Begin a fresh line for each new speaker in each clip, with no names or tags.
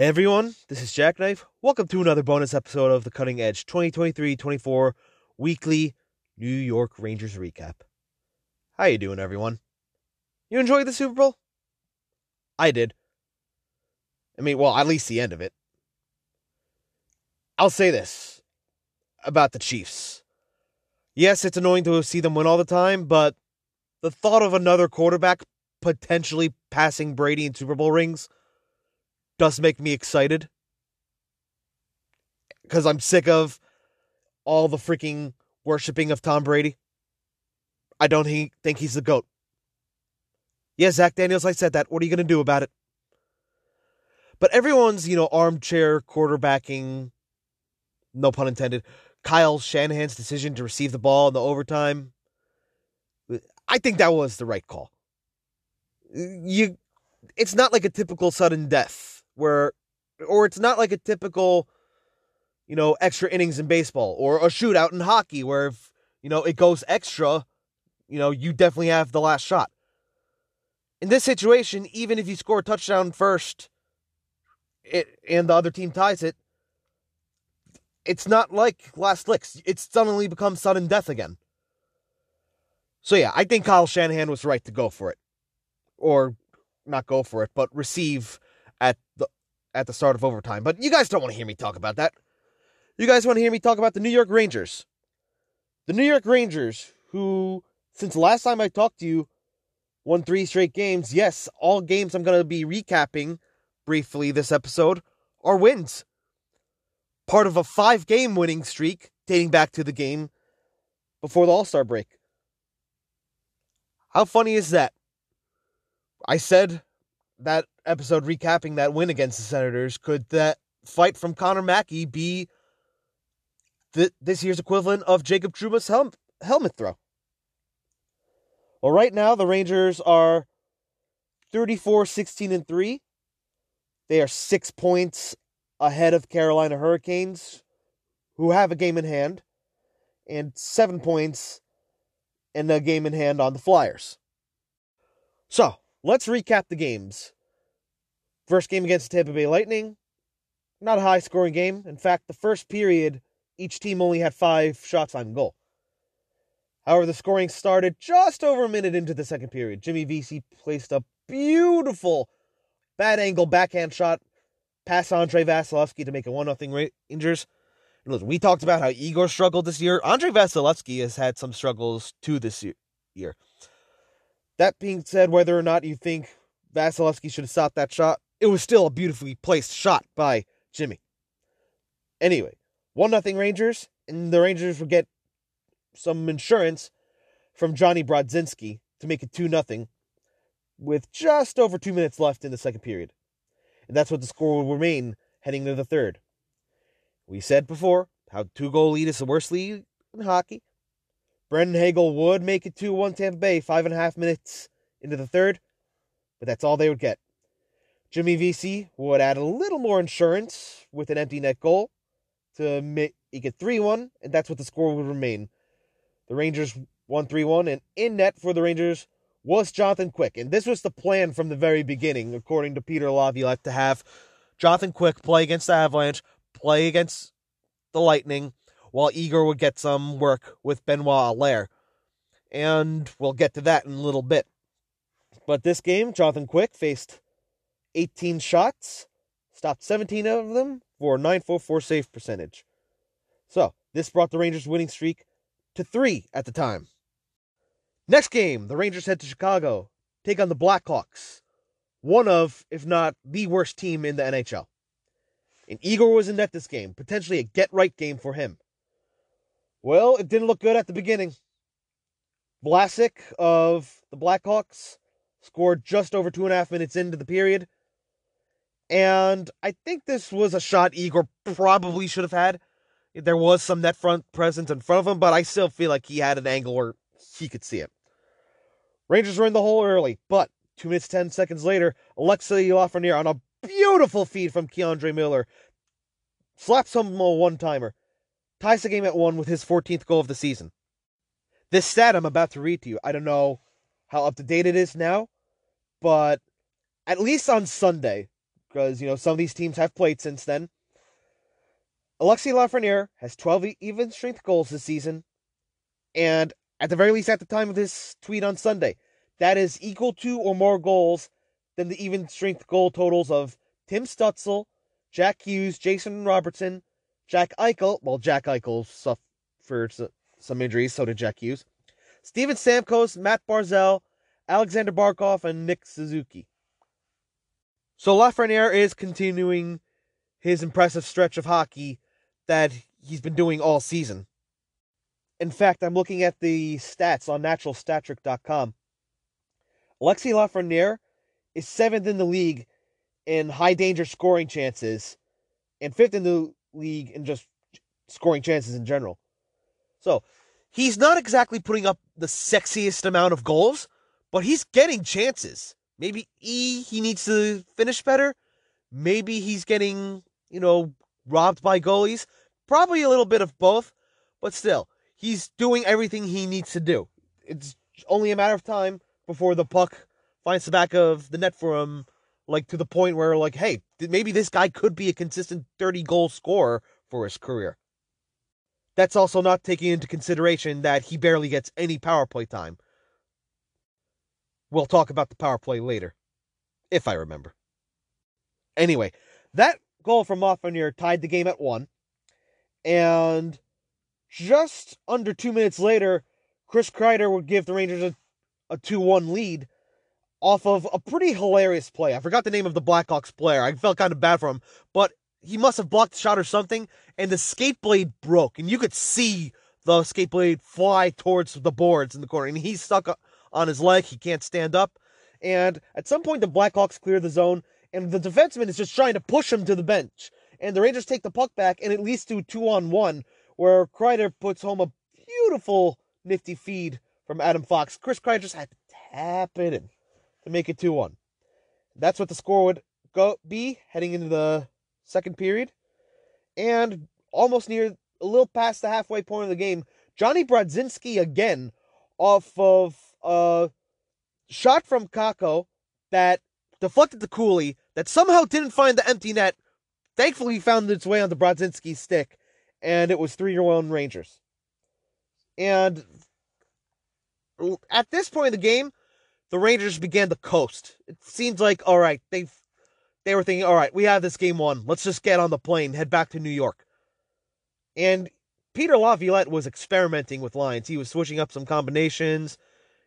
Hey everyone, this is Jackknife. Welcome to another bonus episode of the Cutting Edge 2023-24 weekly New York Rangers recap. How you doing everyone? You enjoyed the Super Bowl? I did. I mean, well, at least the end of it. I'll say this about the Chiefs. Yes, it's annoying to see them win all the time, but the thought of another quarterback potentially passing Brady in Super Bowl rings does make me excited because I'm sick of all the freaking worshiping of Tom Brady. I don't he- think he's the GOAT. Yeah, Zach Daniels, I said that. What are you going to do about it? But everyone's, you know, armchair quarterbacking, no pun intended, Kyle Shanahan's decision to receive the ball in the overtime. I think that was the right call. You, it's not like a typical sudden death where or it's not like a typical you know extra innings in baseball or a shootout in hockey where if you know it goes extra you know you definitely have the last shot. In this situation even if you score a touchdown first it, and the other team ties it it's not like last licks. It's suddenly become sudden death again. So yeah i think kyle shanahan was right to go for it or not go for it but receive at the at the start of overtime. But you guys don't want to hear me talk about that. You guys want to hear me talk about the New York Rangers. The New York Rangers, who since the last time I talked to you, won three straight games. Yes, all games I'm going to be recapping briefly this episode are wins. Part of a five game winning streak dating back to the game before the All Star break. How funny is that? I said that episode recapping that win against the Senators, could that fight from Connor Mackey be th- this year's equivalent of Jacob Trouba's hel- helmet throw? Well, right now the Rangers are 34 16 and 3. They are 6 points ahead of Carolina Hurricanes who have a game in hand and 7 points and a game in hand on the Flyers. So, let's recap the games. First game against the Tampa Bay Lightning, not a high scoring game. In fact, the first period, each team only had five shots on goal. However, the scoring started just over a minute into the second period. Jimmy Vesey placed a beautiful bad angle backhand shot past Andrei Vasilevskiy to make it 1 0 Rangers. Listen, we talked about how Igor struggled this year. Andrei Vasilevskiy has had some struggles too this year. That being said, whether or not you think Vasilevskiy should have stopped that shot, it was still a beautifully placed shot by Jimmy. Anyway, 1 nothing Rangers, and the Rangers would get some insurance from Johnny Brodzinski to make it 2 nothing, with just over two minutes left in the second period. And that's what the score will remain heading into the third. We said before how two goal lead is the worst lead in hockey. Brandon Hagel would make it 2 1 Tampa Bay, five and a half minutes into the third, but that's all they would get. Jimmy Vesey would add a little more insurance with an empty net goal to make it 3 1, and that's what the score would remain. The Rangers won 3 1, and in net for the Rangers was Jonathan Quick. And this was the plan from the very beginning, according to Peter Laviolette, to have Jonathan Quick play against the Avalanche, play against the Lightning, while Igor would get some work with Benoit Allaire. And we'll get to that in a little bit. But this game, Jonathan Quick faced 18 shots, stopped 17 of them for a 944 save percentage. So, this brought the Rangers' winning streak to three at the time. Next game, the Rangers head to Chicago, take on the Blackhawks, one of, if not the worst team in the NHL. And Igor was in net this game, potentially a get right game for him. Well, it didn't look good at the beginning. Vlasic of the Blackhawks scored just over two and a half minutes into the period. And I think this was a shot Igor probably should have had. There was some net front presence in front of him, but I still feel like he had an angle where he could see it. Rangers were in the hole early, but two minutes, 10 seconds later, Alexis Lafreniere on a beautiful feed from K'Andre Miller slaps home a one timer, ties the game at one with his 14th goal of the season. This stat I'm about to read to you, I don't know how up to date it is now, but at least on Sunday, because, you know, some of these teams have played since then. Alexis Lafreniere has 12 even strength goals this season. And at the very least, at the time of this tweet on Sunday, that is equal to or more goals than the even strength goal totals of Tim Stützle, Jack Hughes, Jason Robertson, Jack Eichel. Well, Jack Eichel suffered some injuries, so did Jack Hughes. Steven Stamkos, Matt Barzal, Alexander Barkov, and Nick Suzuki. So Lafreniere is continuing his impressive stretch of hockey that he's been doing all season. In fact, I'm looking at the stats on naturalstattrick.com. Alexis Lafreniere is seventh in the league in high danger scoring chances and fifth in the league in just scoring chances in general. So he's not exactly putting up the sexiest amount of goals, but he's getting chances. Maybe E, he needs to finish better. Maybe he's getting, you know, robbed by goalies. Probably a little bit of both, but still, he's doing everything he needs to do. It's only a matter of time before the puck finds the back of the net for him, like to the point where, like, hey, maybe this guy could be a consistent 30 goal scorer for his career. That's also not taking into consideration that he barely gets any power play time. We'll talk about the power play later, if I remember. Anyway, that goal from Lafreniere tied the game at one, and just under two minutes later, Chris Kreider would give the Rangers a, a 2 1 lead off of a pretty hilarious play. I forgot the name of the Blackhawks player. I felt kind of bad for him, but he must have blocked the shot or something, and the skate blade broke, and you could see the skate blade fly towards the boards in the corner, and he stuck on his leg. He can't stand up. And at some point, the Blackhawks clear the zone, and the defenseman is just trying to push him to the bench. And the Rangers take the puck back, and it leads to two on one, where Kreider puts home a beautiful, nifty feed from Adam Fox. Chris Kreider just had to tap it in to make it 2 1. That's what the score would go be heading into the second period. And almost near a little past the halfway point of the game, Johnny Brodzinski again off of a shot from Kakko that deflected the Cuylle that somehow didn't find the empty net. Thankfully, found its way onto Brodzinski's stick, and it was 3 1 Rangers. And at this point in the game, the Rangers began to coast. It seems like, all right, they've they were thinking, all right, we have this game won. Let's just get on the plane, head back to New York. And Peter Laviolette was experimenting with lines. He was switching up some combinations.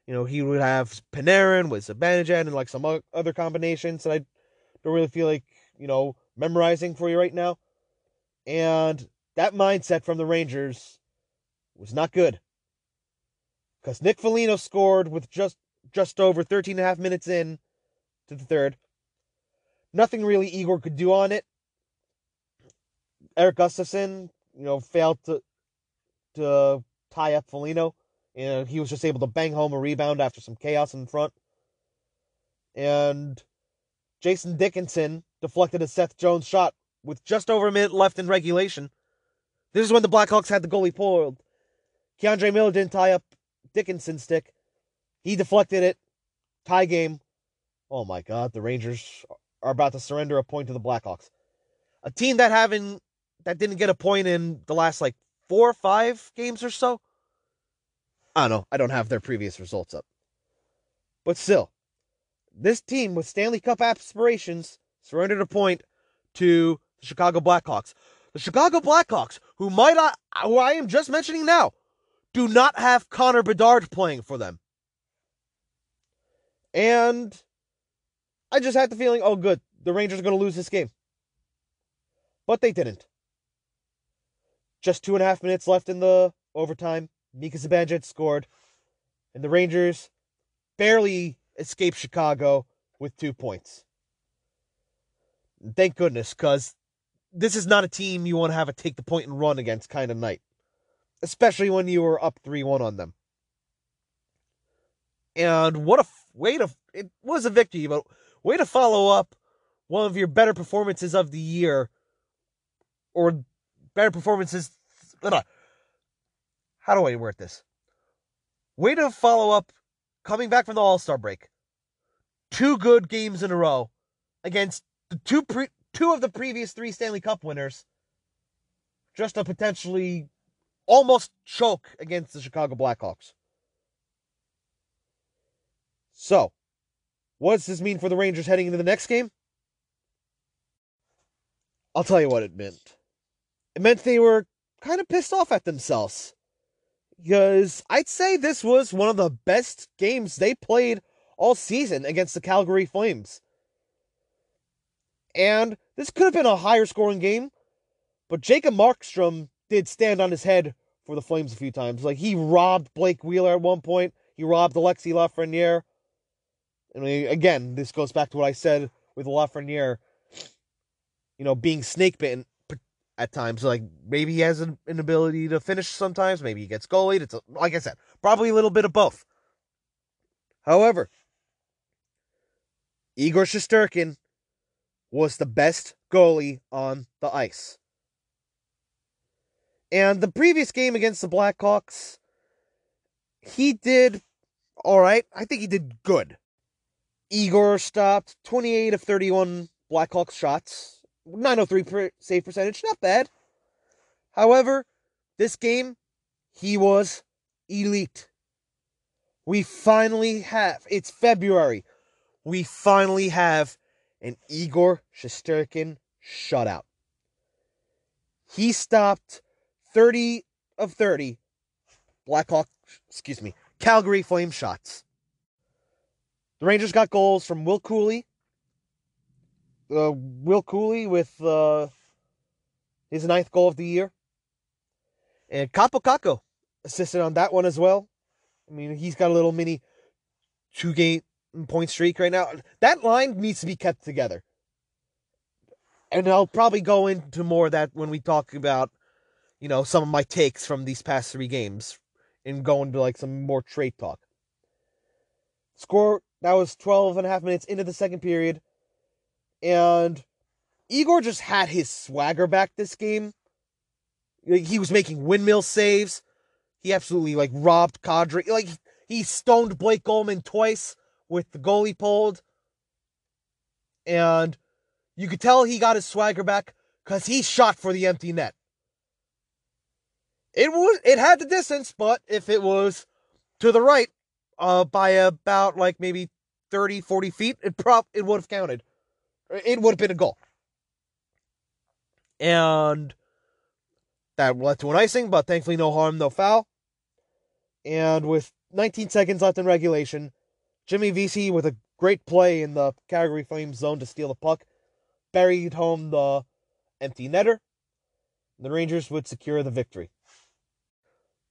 You know, he would have Panarin with Zibanejad and like some other combinations that I don't really feel like, you know, memorizing for you right now. And that mindset from the Rangers was not good. Because Nick Foligno scored with just just over 13 and a half minutes in to the third. Nothing really Igor could do on it. Erik Gustafsson, you know, failed to to tie up Foligno, and he was just able to bang home a rebound after some chaos in front. And Jason Dickinson deflected a Seth Jones shot with just over a minute left in regulation. This is when the Blackhawks had the goalie pulled. K'Andre Miller didn't tie up Dickinson's stick. He deflected it. Tie game. Oh my God, the Rangers are about to surrender a point to the Blackhawks. A team that haven't that didn't get a point in the last like four or five games or so. I don't know. I don't have their previous results up. But still, this team with Stanley Cup aspirations surrendered a point to the Chicago Blackhawks. The Chicago Blackhawks, who might I, who I am just mentioning now, do not have Connor Bedard playing for them. And I just had the feeling, oh, good, the Rangers are going to lose this game. But they didn't. Just two and a half minutes left in the overtime. Mika Zibanejad scored. And the Rangers barely escaped Chicago with two points. Thank goodness, because this is not a team you want to have a take the point and run against kind of night. Especially when you were up 3 1 on them. And what a way to. It was a victory, but way to follow up one of your better performances of the year or better performances. How do I word this? Way to follow up coming back from the All Star break. Two good games in a row against the two pre- two of the previous three Stanley Cup winners just to potentially almost choke against the Chicago Blackhawks. So, what does this mean for the Rangers heading into the next game? I'll tell you what it meant. It meant they were kind of pissed off at themselves. Because I'd say this was one of the best games they played all season against the Calgary Flames. And this could have been a higher scoring game, but Jacob Markstrom did stand on his head for the Flames a few times. Like he robbed Blake Wheeler at one point, he robbed Alexis Lafreniere. And again, this goes back to what I said with Lafreniere, you know, being snake bitten at times. Like maybe he has an, ability to finish sometimes, maybe he gets goalied. It's a, like I said, probably a little bit of both. However, Igor Shesterkin was the best goalie on the ice. And the previous game against the Blackhawks, he did all right. I think he did good. Igor stopped 28 of 31 Blackhawks shots, 903 per save percentage, not bad. However, this game, he was elite. We finally have, it's February, we finally have an Igor Shesterkin shutout. He stopped 30 of 30 Blackhawk, excuse me, Calgary Flame shots. The Rangers got goals from Will Cuylle. Uh, Will Cuylle with uh, his ninth goal of the year. And Kakko assisted on that one as well. I mean, he's got a little mini two game point streak right now. That line needs to be kept together. And I'll probably go into more of that when we talk about, you know, some of my takes from these past three games and go into like some more trade talk. Score that was 12 and a half minutes into the second period. And Igor just had his swagger back this game. He was making windmill saves. He absolutely like robbed Kadri. Like he stoned Blake Coleman twice with the goalie pulled. And you could tell he got his swagger back because he shot for the empty net. It was it had the distance, but if it was to the right, uh, by about like maybe 30, 40 feet, it prop it would have counted. It would have been a goal. And that led to an icing, but thankfully no harm, no foul. And with 19 seconds left in regulation, Jimmy Vesey with a great play in the Calgary Flames zone to steal the puck, buried home the empty netter. The Rangers would secure the victory.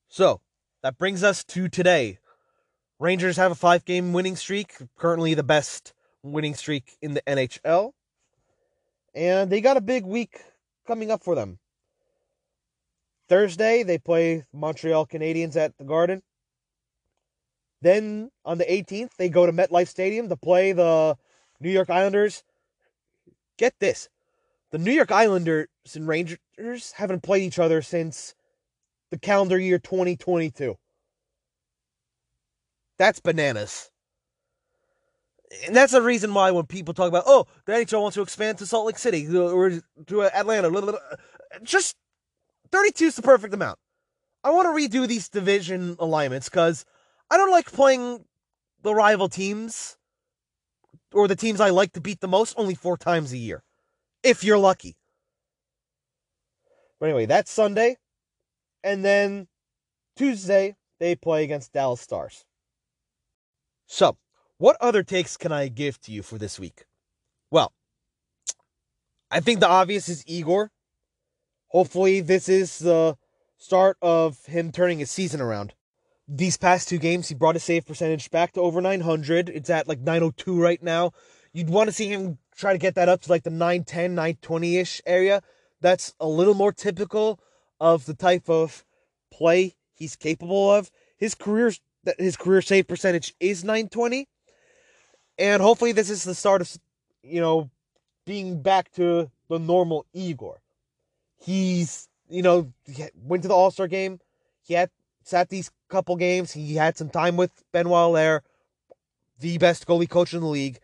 So, that brings us to today. Rangers have a five game winning streak, currently the best winning streak in the NHL. And they got a big week coming up for them. Thursday, they play Montreal Canadiens at the Garden. Then on the 18th, they go to MetLife Stadium to play the New York Islanders. Get this the New York Islanders and Rangers haven't played each other since the calendar year 2022. That's bananas. And that's the reason why when people talk about, oh, the NHL wants to expand to Salt Lake City or to Atlanta, just 32 is the perfect amount. I want to redo these division alignments because I don't like playing the rival teams or the teams I like to beat the most only four times a year, if you're lucky. But anyway, that's Sunday. And then Tuesday, they play against Dallas Stars. So, what other takes can I give to you for this week? Well, I think the obvious is Igor. Hopefully, this is the start of him turning his season around these past two games, he brought his save percentage back to over 900. It's at like 902 right now. You'd want to see him try to get that up to like the 910, 920 ish area. That's a little more typical of the type of play he's capable of. His career his career save percentage is 920. And hopefully this is the start of you know being back to the normal Igor. He's you know went to the All-Star game. He had sat these couple games. He had some time with Benoit Allaire, the best goalie coach in the league.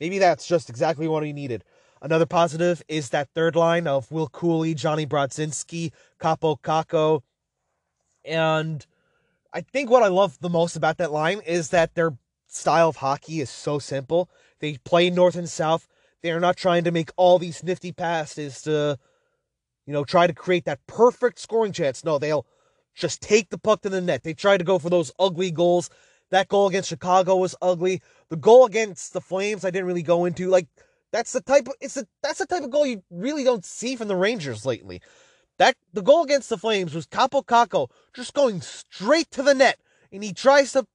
Maybe that's just exactly what he needed. Another positive is that third line of Will Cuylle, Johnny Brodzinski, Kaapo Kakko. And I think what I love the most about that line is that their style of hockey is so simple. They play north and south. They are not trying to make all these nifty passes to, you know, try to create that perfect scoring chance. No, they'll just take the puck to the net. They try to go for those ugly goals. That goal against Chicago was ugly. The goal against the Flames, I didn't really go into. Like, that's the type of it's a that's the type of goal you really don't see from the Rangers lately. That the goal against the Flames was Kaapo Kakko just going straight to the net, and he tries to.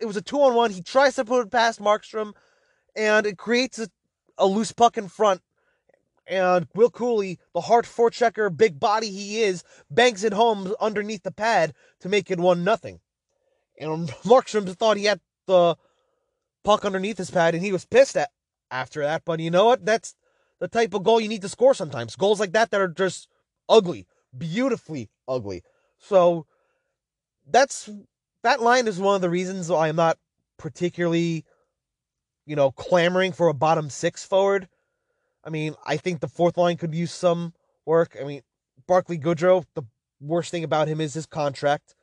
It was a two on one. He tries to put it past Markstrom, and it creates a, a loose puck in front. And Will Cuylle, the hard forechecker, big body he is, banks it home underneath the pad to make it one nothing. And Markstrom thought he had the puck underneath his pad, and he was pissed at after that. But you know what? That's the type of goal you need to score sometimes. Goals like that that are just ugly, beautifully ugly. So that's that line is one of the reasons why I'm not particularly, you know, clamoring for a bottom six forward. I mean, I think the fourth line could use some work. I mean, Barclay Goodrow, the worst thing about him is his contract.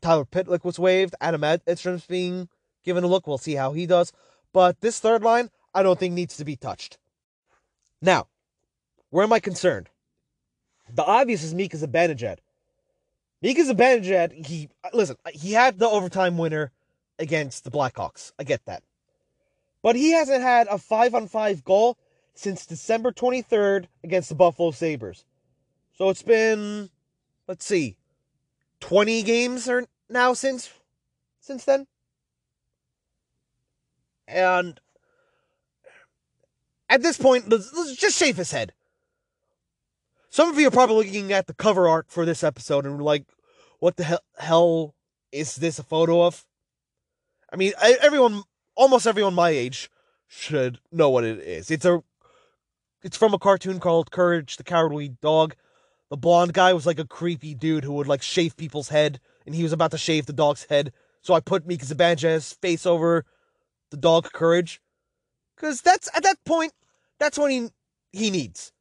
Tyler Pitlick was waived. Adam Edstrom's being given a look. We'll see how he does. But this third line, I don't think needs to be touched. Now, where am I concerned? The obvious is Mika Zibanejad. Mika Zibanejad, he listen, he had the overtime winner against the Blackhawks. I get that. But he hasn't had a 5 on 5 goal since December 23rd against the Buffalo Sabres. So it's been let's see 20 games or now since since then. And at this point, let's, let's just shave his head. Some of you are probably looking at the cover art for this episode and like, what the hell, is this a photo of? I mean, everyone, almost everyone my age should know what it is. It's a, it's from a cartoon called Courage the Cowardly Dog. The blonde guy was like a creepy dude who would like shave people's head, and he was about to shave the dog's head. So I put Mika Zibanejad's face over the dog courage. Because that's at that point, that's what he he needs.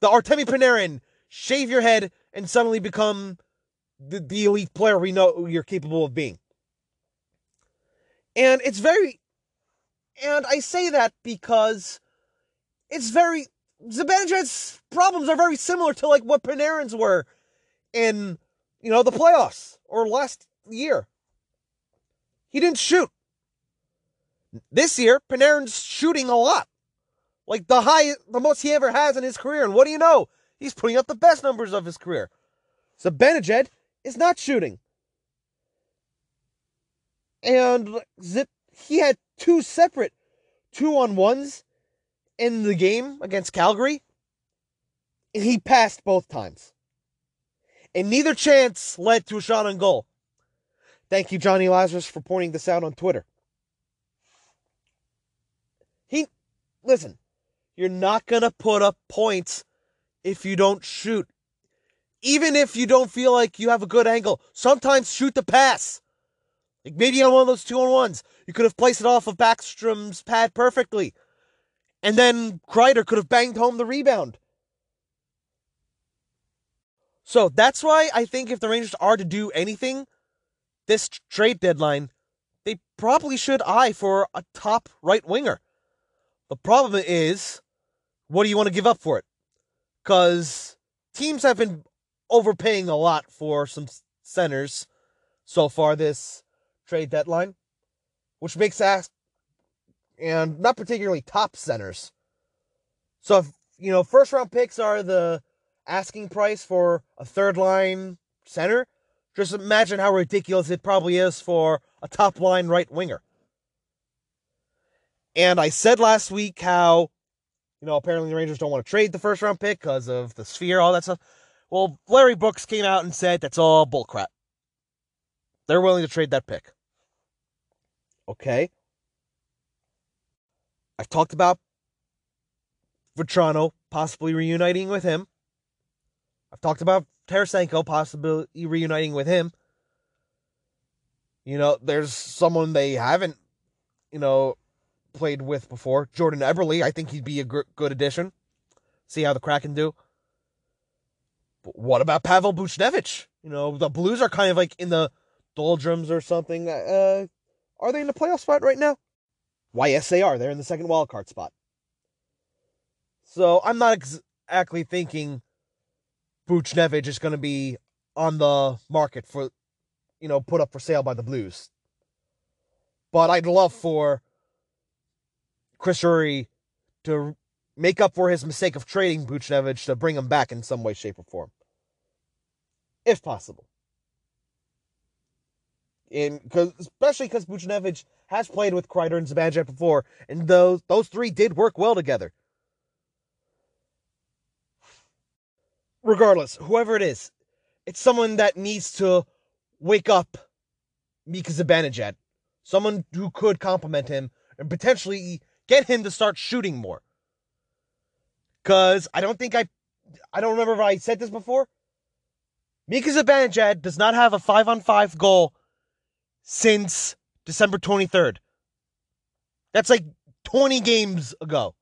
The Artemi Panarin, shave your head and suddenly become the, the elite player we know you're capable of being. And it's very and I say that because it's very Zibanejad's problems are very similar to like what Panarin's were in you know the playoffs or last year. He didn't shoot. This year, Panarin's shooting a lot. Like the high, the most he ever has in his career. And what do you know? He's putting up the best numbers of his career. So Benajed is not shooting. And Zip, he had two separate two on ones in the game against Calgary. And he passed both times. And neither chance led to a shot on goal. Thank you, Johnny Lazarus, for pointing this out on Twitter. He, listen, you're not going to put up points if you don't shoot. Even if you don't feel like you have a good angle, sometimes shoot the pass. Like maybe on one of those two on ones, you could have placed it off of Backstrom's pad perfectly. And then Kreider could have banged home the rebound. So that's why I think if the Rangers are to do anything this trade deadline, they probably should eye for a top right winger. The problem is, what do you want to give up for it? Because teams have been overpaying a lot for some centers so far this trade deadline, which makes us, and not particularly top centers. So, if, you know, first round picks are the asking price for a third line center. Just imagine how ridiculous it probably is for a top line right winger. And I said last week how, you know, apparently the Rangers don't want to trade the first round pick because of the sphere, all that stuff. Well, Larry Brooks came out and said that's all bullcrap. They're willing to trade that pick. Okay. I've talked about Vatrano possibly reuniting with him. I've talked about Tarasenko possibly reuniting with him. You know, there's someone they haven't, you know, played with before. Jordan Eberle, I think he'd be a good addition. See how the Kraken do. But what about Pavel Buchnevich? You know, the Blues are kind of like in the doldrums or something. Uh, are they in the playoff spot right now? Why, yes, they are. They're in the second wild card spot. So I'm not exactly thinking Buchnevich is going to be on the market for, you know, put up for sale by the Blues. But I'd love for Chris Drury to make up for his mistake of trading Buchnevich to bring him back in some way, shape, or form. If possible. In, cause, especially because Buchnevich has played with Kreider and Zibanejad before, and those those three did work well together. Regardless, whoever it is, it's someone that needs to wake up Mika Zibanejad someone who could complement him and potentially get him to start shooting more. Because I don't think I, I don't remember if I said this before. Mika Zibanejad does not have a five on five goal since December 23rd. That's like 20 games ago.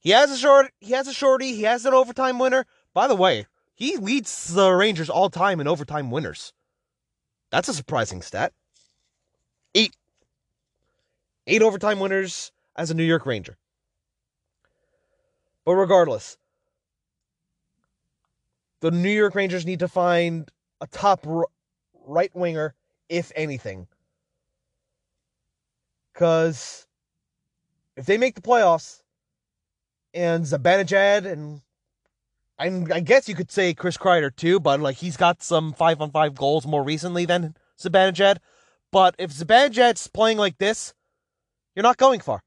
He has a short he has a shorty, he has an overtime winner. By the way, he leads the Rangers all time in overtime winners. That's a surprising stat. Eight. Eight overtime winners as a New York Ranger. But regardless, the New York Rangers need to find a top right winger, if anything. Because if they make the playoffs and Zibanejad and I, I guess you could say Chris Kreider too, but like he's got some five on five goals more recently than Zibanejad. But if Zibanejad's playing like this, you're not going far.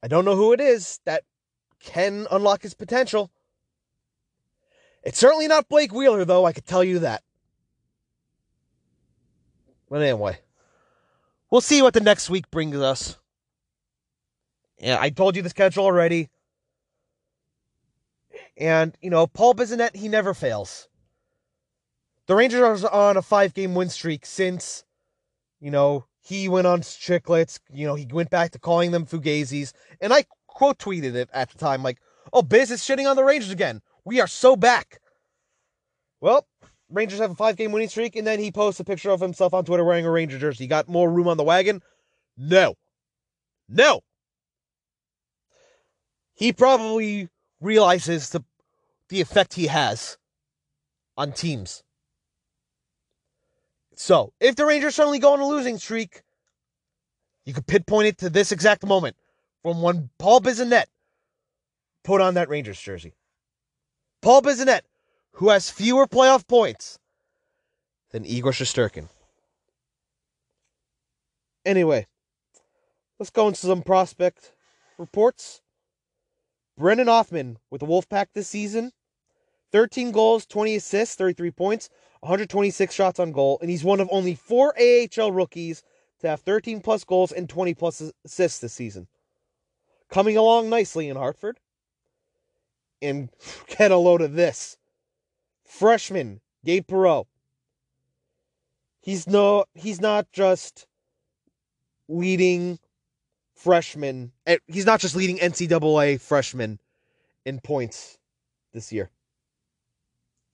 I don't know who it is that can unlock his potential. It's certainly not Blake Wheeler, though, I could tell you that. But anyway, we'll see what the next week brings us. Yeah, I told you the schedule already. And, you know, Paul Bissonnette, he never fails. The Rangers are on a five game win streak since, you know, he went on Chiclets. You know, he went back to calling them Fugazis. And I quote tweeted it at the time like, oh, Biz is shitting on the Rangers again. We are so back. Well, Rangers have a five game winning streak, and then he posts a picture of himself on Twitter wearing a Ranger jersey. He got more room on the wagon? No. No. He probably realizes the the effect he has on teams. So, if the Rangers suddenly go on a losing streak, you could pinpoint it to this exact moment from when Paul Bissonnette put on that Rangers jersey. Paul Bissonnette, who has fewer playoff points than Igor Shesterkin. Anyway, let's go into some prospect reports. Brennan Othmann with the Wolfpack this season 13 goals, 20 assists, 33 points, 126 shots on goal, and he's one of only four AHL rookies to have 13 plus goals and 20 plus assists this season. Coming along nicely in Hartford. And get a load of this. Freshman Gabe Perreault. He's no he's not just leading freshman. Eh, he's not just leading NCAA freshmen in points this year.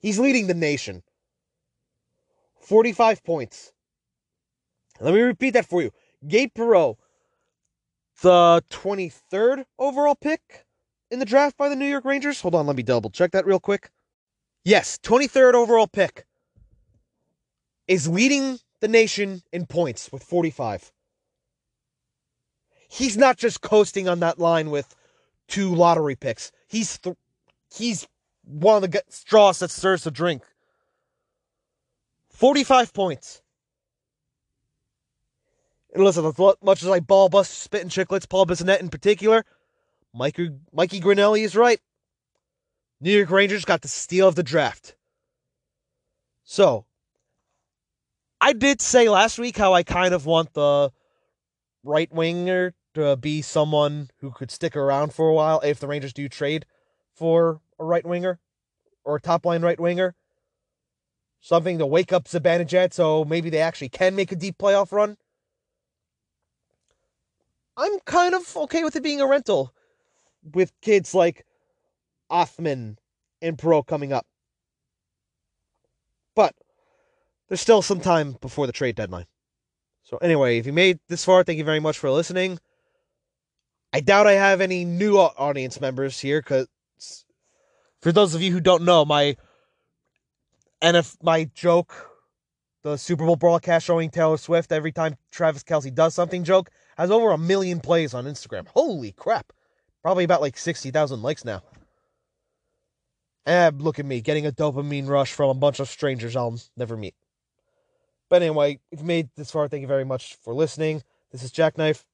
He's leading the nation. 45 points. Let me repeat that for you. Gabe Perreault, the 23rd overall pick in the draft by the New York Rangers. Hold on, let me double check that real quick. Yes, 23rd overall pick is leading the nation in points with 45 he's not just coasting on that line with two lottery picks. He's th- he's one of the straws that stirs the drink. 45 points. And listen, as much as I ball bust spitting Chiclets, Paul Bissonnette in particular, Mikey, Mikey Grinelli is right. New York Rangers got the steal of the draft. So, I did say last week how I kind of want the right winger to be someone who could stick around for a while if the Rangers do trade for a right winger or a top line right winger. Something to wake up Zibanejad so maybe they actually can make a deep playoff run. I'm kind of okay with it being a rental with kids like Othmann and Perreault coming up. But there's still some time before the trade deadline. So, anyway, if you made this far, thank you very much for listening. I doubt I have any new audience members here because, for those of you who don't know, my and if my joke, the Super Bowl broadcast showing Taylor Swift every time Travis Kelce does something joke, has over a million plays on Instagram. Holy crap. Probably about like 60,000 likes now. And look at me, getting a dopamine rush from a bunch of strangers I'll never meet. But anyway, if you made this far, thank you very much for listening. This is Jackknife.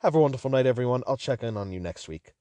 Have a wonderful night, everyone. I'll check in on you next week.